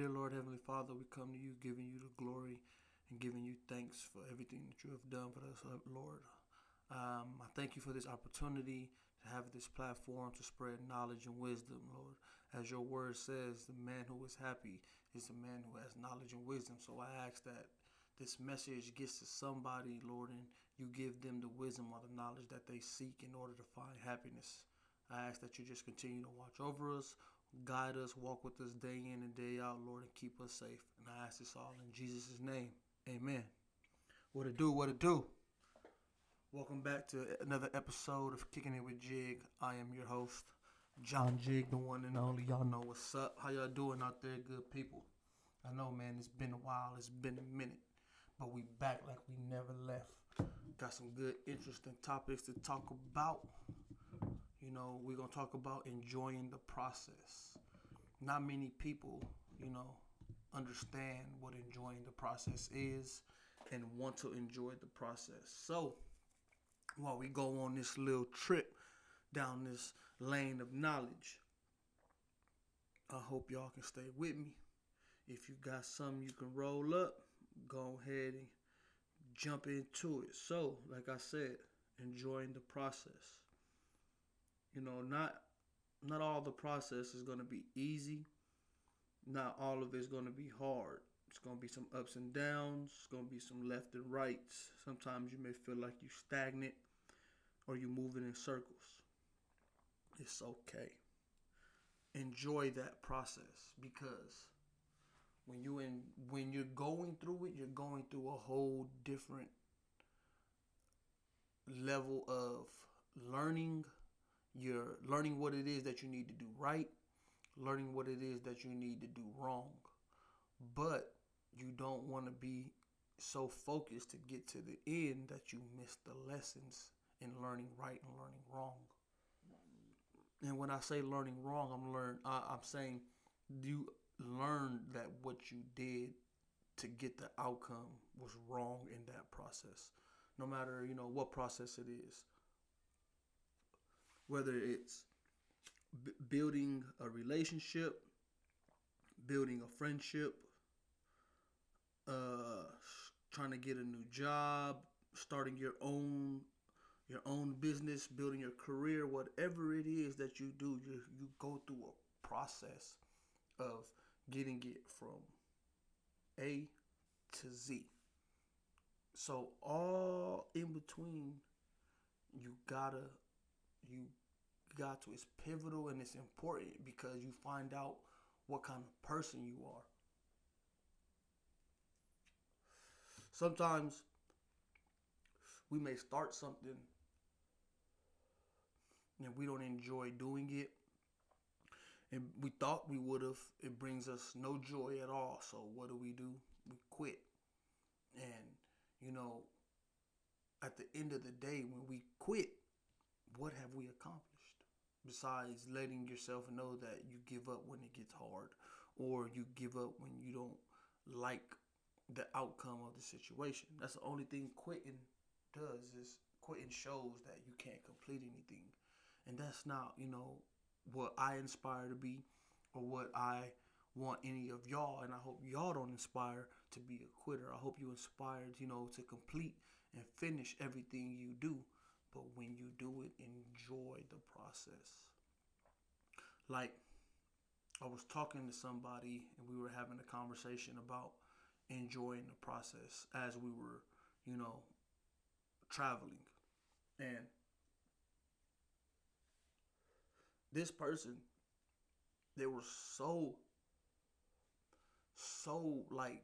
Dear Lord, Heavenly Father, we come to you giving you the glory and giving you thanks for everything that you have done for us, Lord. Um, I thank you for this opportunity to have this platform to spread knowledge and wisdom, Lord. As your word says, the man who is happy is the man who has knowledge and wisdom. So I ask that this message gets to somebody, Lord, and you give them the wisdom or the knowledge that they seek in order to find happiness. I ask that you just continue to watch over us, guide us, walk with us day in and day out, Lord, and keep us safe. And I ask this all in Jesus' name. Amen. What it do, what it do. Welcome back to another episode of Kicking It with Jig. I am your host, John Jig, the one and only. Y'all know what's up. How y'all doing out there, good people? I know, man, it's been a while. It's been a minute. But we back like we never left. Got some good, interesting topics to talk about. You know, we're going to talk about enjoying the process. Not many people, you know, understand what enjoying the process is and want to enjoy the process. So, while we go on this little trip down this lane of knowledge, I hope y'all can stay with me. If you got something you can roll up, go ahead and jump into it. So, like I said, enjoying the process you know, not not all the process is going to be easy. Not all of it's going to be hard. It's going to be some ups and downs. It's going to be some left and rights. Sometimes you may feel like you're stagnant or you're moving in circles. It's okay. Enjoy that process because when you in when you're going through it, you're going through a whole different level of learning you're learning what it is that you need to do right, learning what it is that you need to do wrong. But you don't want to be so focused to get to the end that you miss the lessons in learning right and learning wrong. And when I say learning wrong, I'm learn I, I'm saying you learn that what you did to get the outcome was wrong in that process. No matter, you know, what process it is whether it's b- building a relationship, building a friendship, uh, trying to get a new job, starting your own your own business, building your career, whatever it is that you do, you you go through a process of getting it from A to Z. So all in between, you gotta you got to. It's pivotal and it's important because you find out what kind of person you are. Sometimes we may start something and we don't enjoy doing it. And we thought we would have. It brings us no joy at all. So what do we do? We quit. And, you know, at the end of the day, when we quit, what have we accomplished? Besides letting yourself know that you give up when it gets hard or you give up when you don't like the outcome of the situation. That's the only thing quitting does is quitting shows that you can't complete anything. And that's not, you know, what I inspire to be or what I want any of y'all and I hope y'all don't inspire to be a quitter. I hope you inspired, you know, to complete and finish everything you do but when you do it, enjoy the process. Like, I was talking to somebody and we were having a conversation about enjoying the process as we were, you know, traveling. And this person, they were so, so like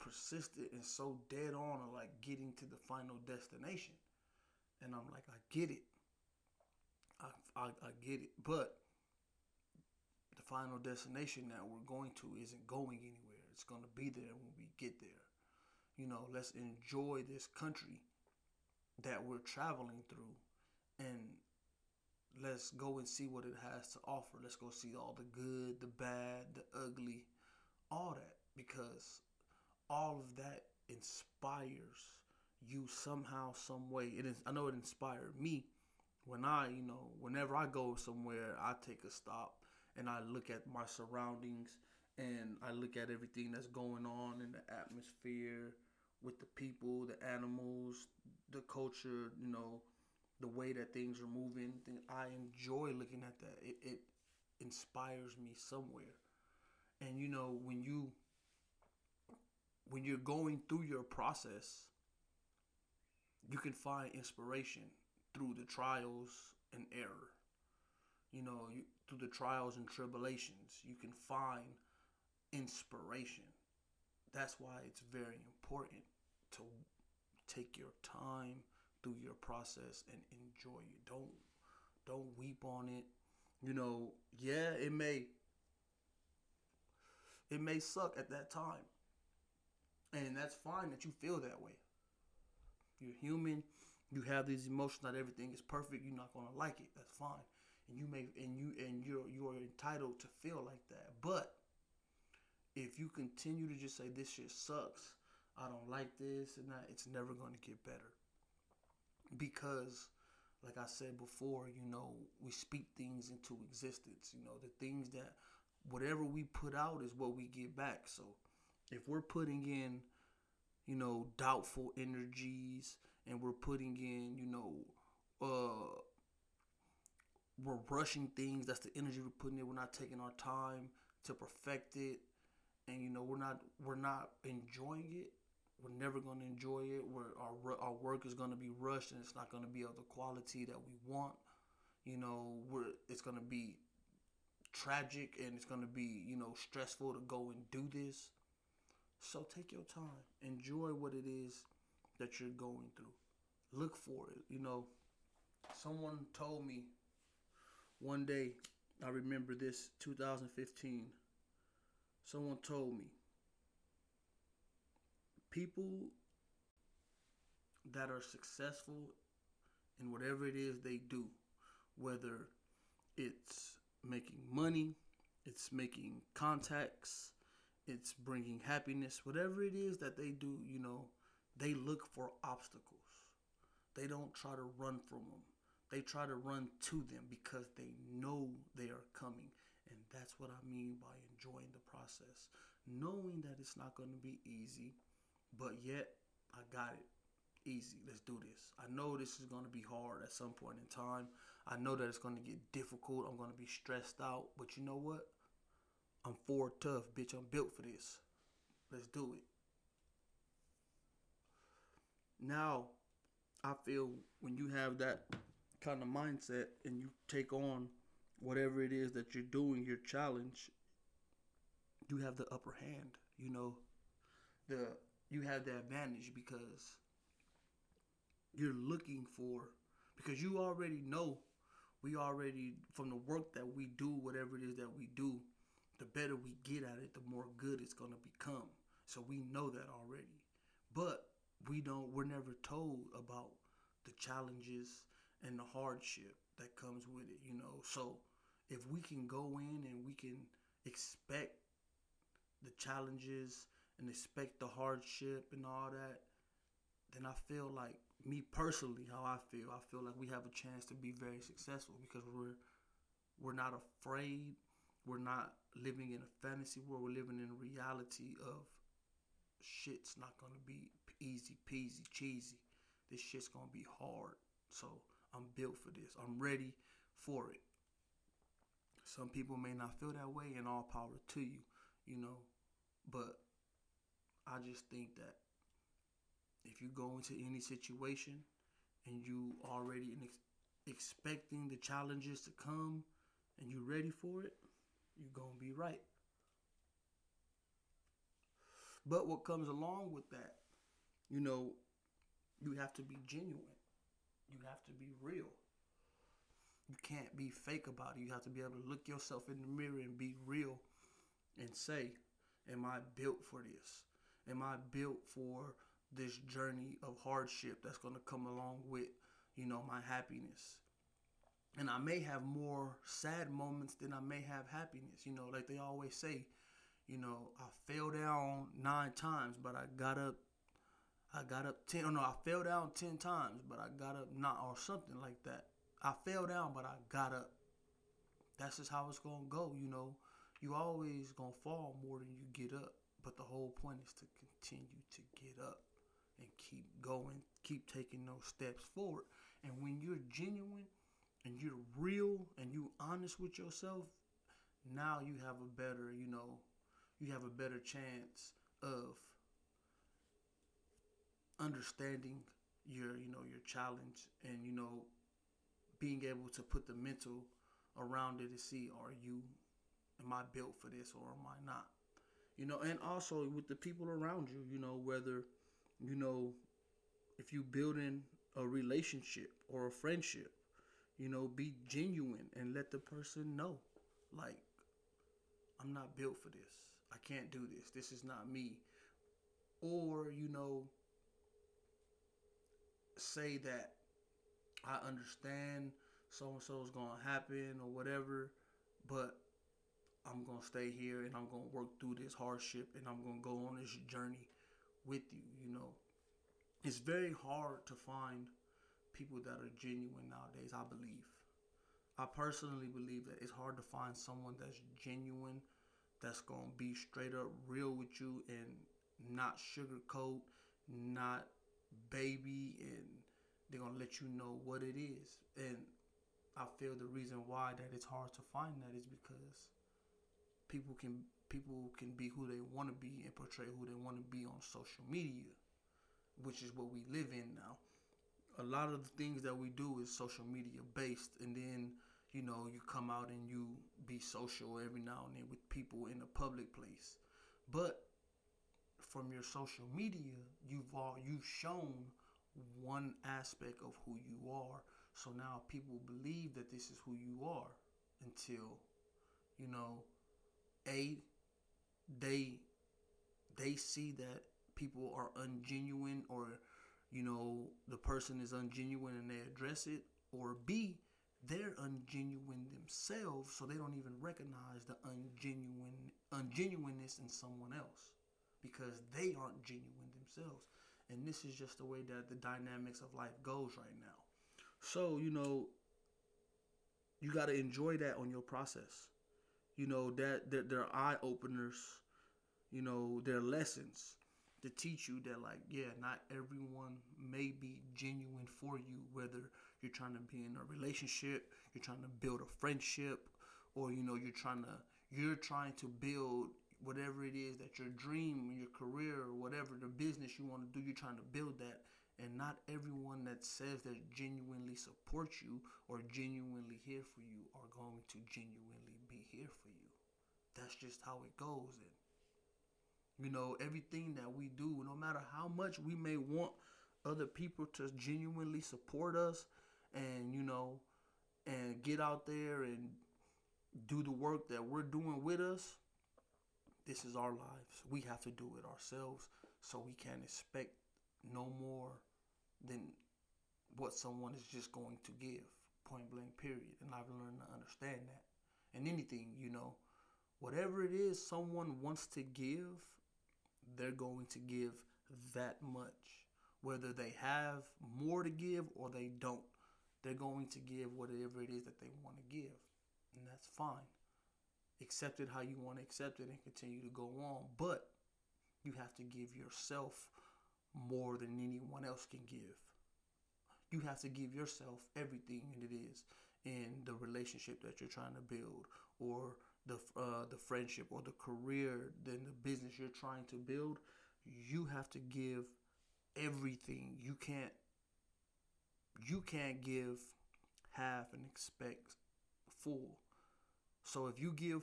persistent and so dead on of like getting to the final destination and I'm like, I get it. I, I, I get it. But the final destination that we're going to isn't going anywhere. It's going to be there when we get there. You know, let's enjoy this country that we're traveling through and let's go and see what it has to offer. Let's go see all the good, the bad, the ugly, all that because all of that inspires you somehow, some way. It is. I know it inspired me when I, you know, whenever I go somewhere, I take a stop and I look at my surroundings and I look at everything that's going on in the atmosphere with the people, the animals, the culture, you know, the way that things are moving. I enjoy looking at that. It, it inspires me somewhere. And you know, when you when you're going through your process, you can find inspiration through the trials and error. You know, you, through the trials and tribulations, you can find inspiration. That's why it's very important to take your time through your process and enjoy it. Don't don't weep on it. You know, yeah, it may it may suck at that time. And that's fine that you feel that way. You're human. You have these emotions. Not everything is perfect. You're not gonna like it. That's fine. And you may and you and you're you're entitled to feel like that. But if you continue to just say this shit sucks, I don't like this and that, it's never gonna get better. Because like I said before, you know, we speak things into existence. You know, the things that whatever we put out is what we get back. So if we're putting in, you know, doubtful energies and we're putting in, you know, uh we're rushing things, that's the energy we're putting in, we're not taking our time to perfect it and you know, we're not we're not enjoying it. We're never going to enjoy it. Where our our work is going to be rushed and it's not going to be of the quality that we want. You know, we're it's going to be tragic and it's going to be, you know, stressful to go and do this. So take your time. Enjoy what it is that you're going through. Look for it. You know, someone told me one day, I remember this 2015. Someone told me people that are successful in whatever it is they do, whether it's making money, it's making contacts, it's bringing happiness, whatever it is that they do, you know, they look for obstacles. They don't try to run from them. They try to run to them because they know they are coming. And that's what I mean by enjoying the process. Knowing that it's not going to be easy, but yet I got it. Easy. Let's do this. I know this is going to be hard at some point in time. I know that it's going to get difficult. I'm going to be stressed out. But you know what? I'm for tough, bitch. I'm built for this. Let's do it. Now, I feel when you have that kind of mindset and you take on whatever it is that you're doing, your challenge, you have the upper hand. You know, the you have the advantage because you're looking for because you already know we already from the work that we do whatever it is that we do the better we get at it the more good it's going to become. So we know that already. But we don't we're never told about the challenges and the hardship that comes with it you know? So if we can go in and we can expect the challenges and expect the hardship and all that, then I feel like me personally, how I feel, I feel like we have a chance to be very successful because we're we're not afraid. We're not living in a fantasy world. We're living in a reality of shit's not gonna be easy peasy cheesy. This shit's gonna be hard. So I'm built for this. I'm ready for it. Some people may not feel that way, and all power to you, you know. But I just think that if you go into any situation and you already ex- expecting the challenges to come and you're ready for it, you're going to be right. But what comes along with that, you know, you have to be genuine. You have to be real. You can't be fake about it. You have to be able to look yourself in the mirror and be real and say, Am I built for this? Am I built for this journey of hardship that's going to come along with, you know, my happiness? And I may have more sad moments than I may have happiness. You know, like they always say, you know, I fell down nine times, but I got up. I got up ten. Oh no, I fell down ten times, but I got up not or something like that. I fell down, but I got up. That's just how it's gonna go. You know, you always gonna fall more than you get up. But the whole point is to continue to get up and keep going, keep taking those steps forward. And when you're genuine and you're real and you honest with yourself, now you have a better, you know, you have a better chance of understanding your, you know, your challenge and you know being able to put the mental around it to see are you am I built for this or am I not? You know, and also with the people around you, you know, whether you know if you building a relationship or a friendship, you know, be genuine and let the person know like I'm not built for this. I can't do this. This is not me. Or, you know, say that I understand so and so is going to happen or whatever, but I'm going to stay here and I'm going to work through this hardship and I'm going to go on this journey with you, you know. It's very hard to find people that are genuine nowadays, I believe. I personally believe that it's hard to find someone that's genuine, that's going to be straight up real with you and not sugarcoat, not baby, and they're going to let you know what it is. And I feel the reason why that it's hard to find that is because people can people can be who they want to be and portray who they want to be on social media, which is what we live in now. A lot of the things that we do is social media based, and then you know, you come out and you be social every now and then with people in a public place. But from your social media, you've all you've shown one aspect of who you are. So now people believe that this is who you are until you know a they they see that people are ungenuine or you know the person is ungenuine and they address it or b they're ungenuine themselves, so they don't even recognize the ungenuine ungenuineness in someone else because they aren't genuine themselves. And this is just the way that the dynamics of life goes right now. So, you know, you got to enjoy that on your process. You know, that, that they're eye openers, you know, they're lessons to teach you that, like, yeah, not everyone may be genuine for you, whether you're trying to be in a relationship, you're trying to build a friendship, or you know, you're trying to you're trying to build whatever it is that your dream, your career, or whatever the business you want to do, you're trying to build that. And not everyone that says they genuinely support you or genuinely here for you are going to genuinely be here for you. That's just how it goes. And you know, everything that we do, no matter how much we may want other people to genuinely support us, and you know and get out there and do the work that we're doing with us this is our lives. We have to do it ourselves so we can't expect no more than what someone is just going to give point blank period and i've learned to understand that. And anything you know whatever it is someone wants to give they're going to give that much whether they have more to give or they don't they're going to give whatever it is that they want to give. And that's fine. Accept it how you want to accept it and continue to go on. But you have to give yourself more than anyone else can give. You have to give yourself everything that it is in the relationship that you're trying to build, or the uh, the friendship, or the career, then the business you're trying to build. You have to give everything. You can't you can't give half and expect full. So if you give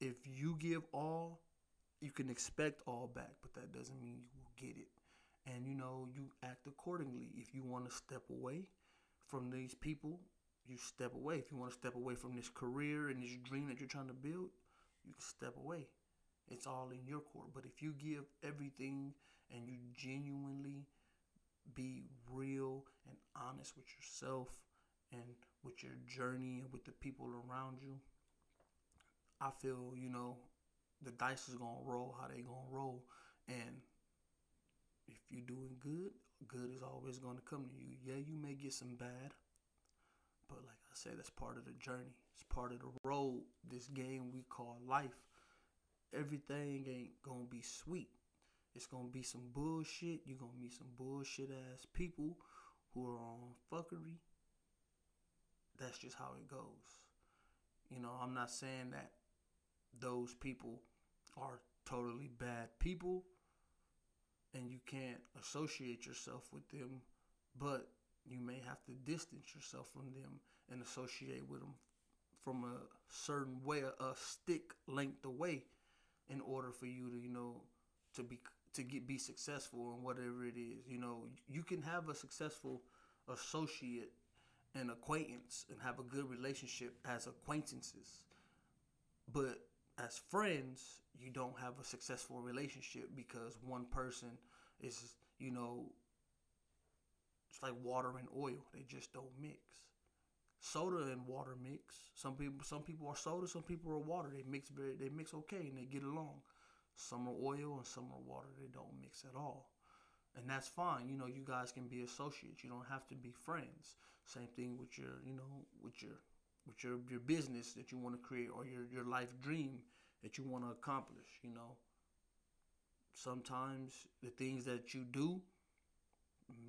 if you give all, you can expect all back, but that doesn't mean you will get it. And you know, you act accordingly. If you want to step away from these people, you step away. If you want to step away from this career and this dream that you're trying to build, you can step away. It's all in your court. But if you give everything and you genuinely be real and honest with yourself and with your journey and with the people around you, I feel, you know, the dice is gonna roll how they gonna roll. And if you're doing good, good is always gonna come to you. Yeah, you may get some bad, but like I said, that's part of the journey. It's part of the road, this game we call life. everything ain't gonna be sweet. It's gonna be some bullshit. You're gonna meet some bullshit ass people who are on fuckery. That's just how it goes. You know, I'm not saying that those people are totally bad people and you can't associate yourself with them, but you may have to distance yourself from them and associate with them from a certain way, a stick length away, in order for you to, you know, to be to get be successful in whatever it is. You know, you can have a successful associate and acquaintance and have a good relationship as acquaintances, but as friends, you don't have a successful relationship because one person is, you know, it's like water and oil. They just don't mix. Soda and water mix. Some people some people are soda, some people are water. They mix very they mix okay and they get along. Some are oil and some are water. They don't mix at all. And that's fine. You know, you guys can be associates. You don't have to be friends. Same thing with your, you know, with your with your your business that you want to create or your your life dream that you want to accomplish, you know. Sometimes the things that you do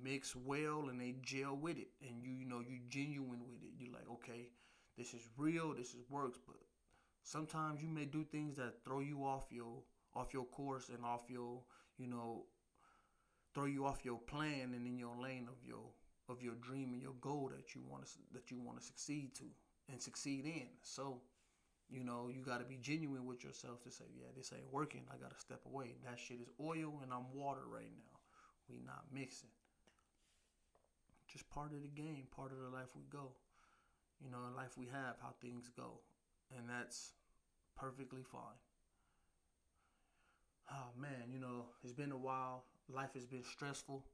mix well and they gel with it and you you know you genuine with it. You're like, okay, this is real, this is works, but sometimes you may do things that throw you off your off your course and off your, you know, throw you off your plan and in your lane of your of your dream and your goal that you want to that you want to succeed to and succeed in. So, you know, you got to be genuine with yourself to say, yeah, this ain't working. I got to step away. That shit is oil and I'm water right now. We not mixing. Just part of the game, part of the life we go. You know, in life we have, how things go. And that's perfectly fine. Oh man, you know, it's been a while. Life has been stressful.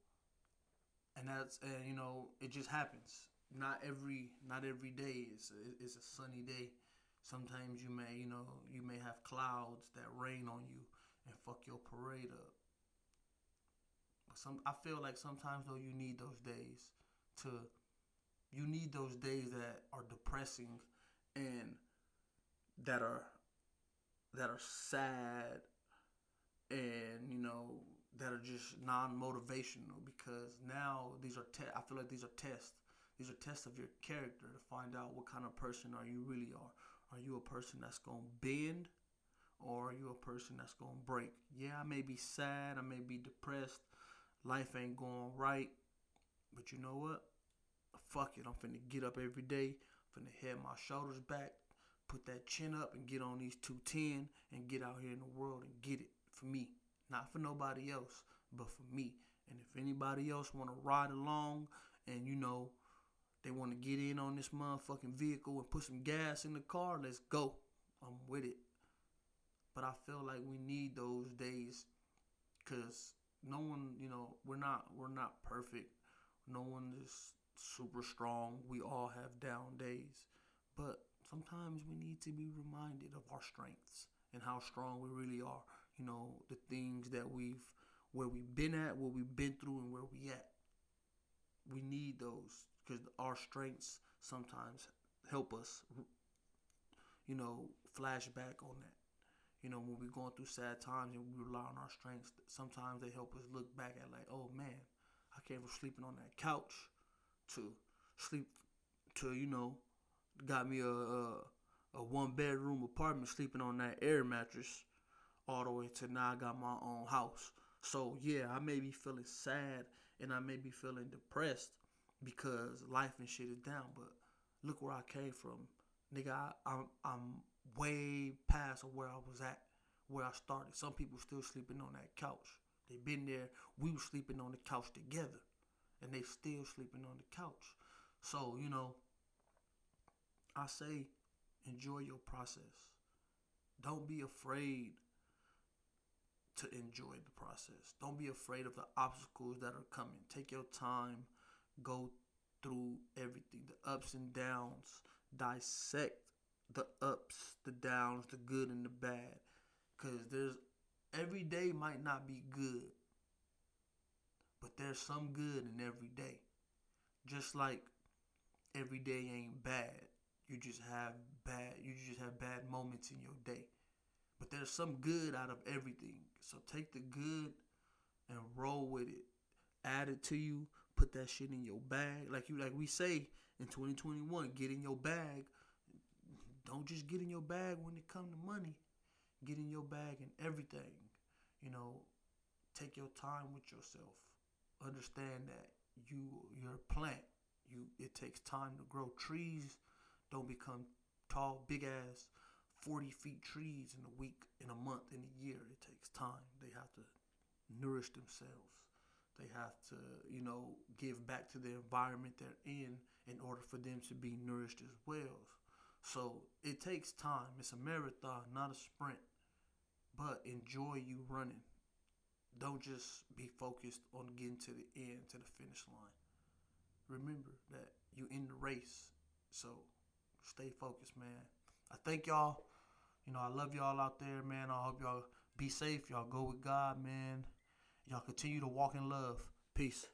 And that's and you know, it just happens not every not every day is is a sunny day. Sometimes you may you know you may have clouds that rain on you and fuck your parade up. Some I feel like sometimes though you need those days to you need those days that are depressing and that are that are sad and you know that are just non-motivational because now these are te- I feel like these are tests these are tests of your character to find out what kind of person are you really are. Are you a person that's going to bend or are you a person that's going to break? Yeah, I may be sad, I may be depressed, life ain't going right, but you know what? Fuck it, I'm finna get up every day, I'm finna head my shoulders back, put that chin up and get on these 210 and get out here in the world and get it for me. Not for nobody else, but for me. And if anybody else want to ride along and you know they want to get in on this motherfucking vehicle and put some gas in the car. Let's go. I'm with it. But I feel like we need those days because no one, you know, we're not we're not perfect. No one is super strong. We all have down days, but sometimes we need to be reminded of our strengths and how strong we really are. You know, the things that we've where we've been at, what we've been through, and where we at. We need those because our strengths sometimes help us, you know, flashback on that. You know, when we're going through sad times and we rely on our strengths, sometimes they help us look back at like, oh man, I came from sleeping on that couch to sleep to you know, got me a a, a one bedroom apartment sleeping on that air mattress, all the way to now I got my own house. So yeah, I may be feeling sad and I may be feeling depressed, because life and shit is down. But look where I came from, nigga. I, I'm I'm way past where I was at, where I started. Some people still sleeping on that couch. They been there. We were sleeping on the couch together, and they still sleeping on the couch. So you know, I say, enjoy your process. Don't be afraid to enjoy the process. Don't be afraid of the obstacles that are coming. Take your time go through everything the ups and downs, dissect the ups, the downs, the good and the bad. Because there's every day might not be good, but there's some good in every day. Just like every day ain't bad. You just have bad you just have bad moments in your day. But there's some good out of everything. So take the good and roll with it. Add it to you. Put that shit in your bag. Like you like we say in 2021, get in your bag. Don't just get in your bag when it come to money. Get in your bag and everything. You know, take your time with yourself. Understand that you you're a plant. You it takes time to grow. Trees don't become tall, big ass 40 feet trees in a week, in a month, in a year. It takes time. They have to nourish themselves. They have to, you know, give back to the environment they're in in order for them to be nourished as well. So it takes time. It's a marathon, not a sprint. But enjoy you running. Don't just be focused on getting to the end, to the finish line. Remember that you in the race. So stay focused, man. I thank y'all. You know, I love y'all out there, man. I hope y'all be safe. Y'all go with God, man. Y'all continue to walk in love. Peace.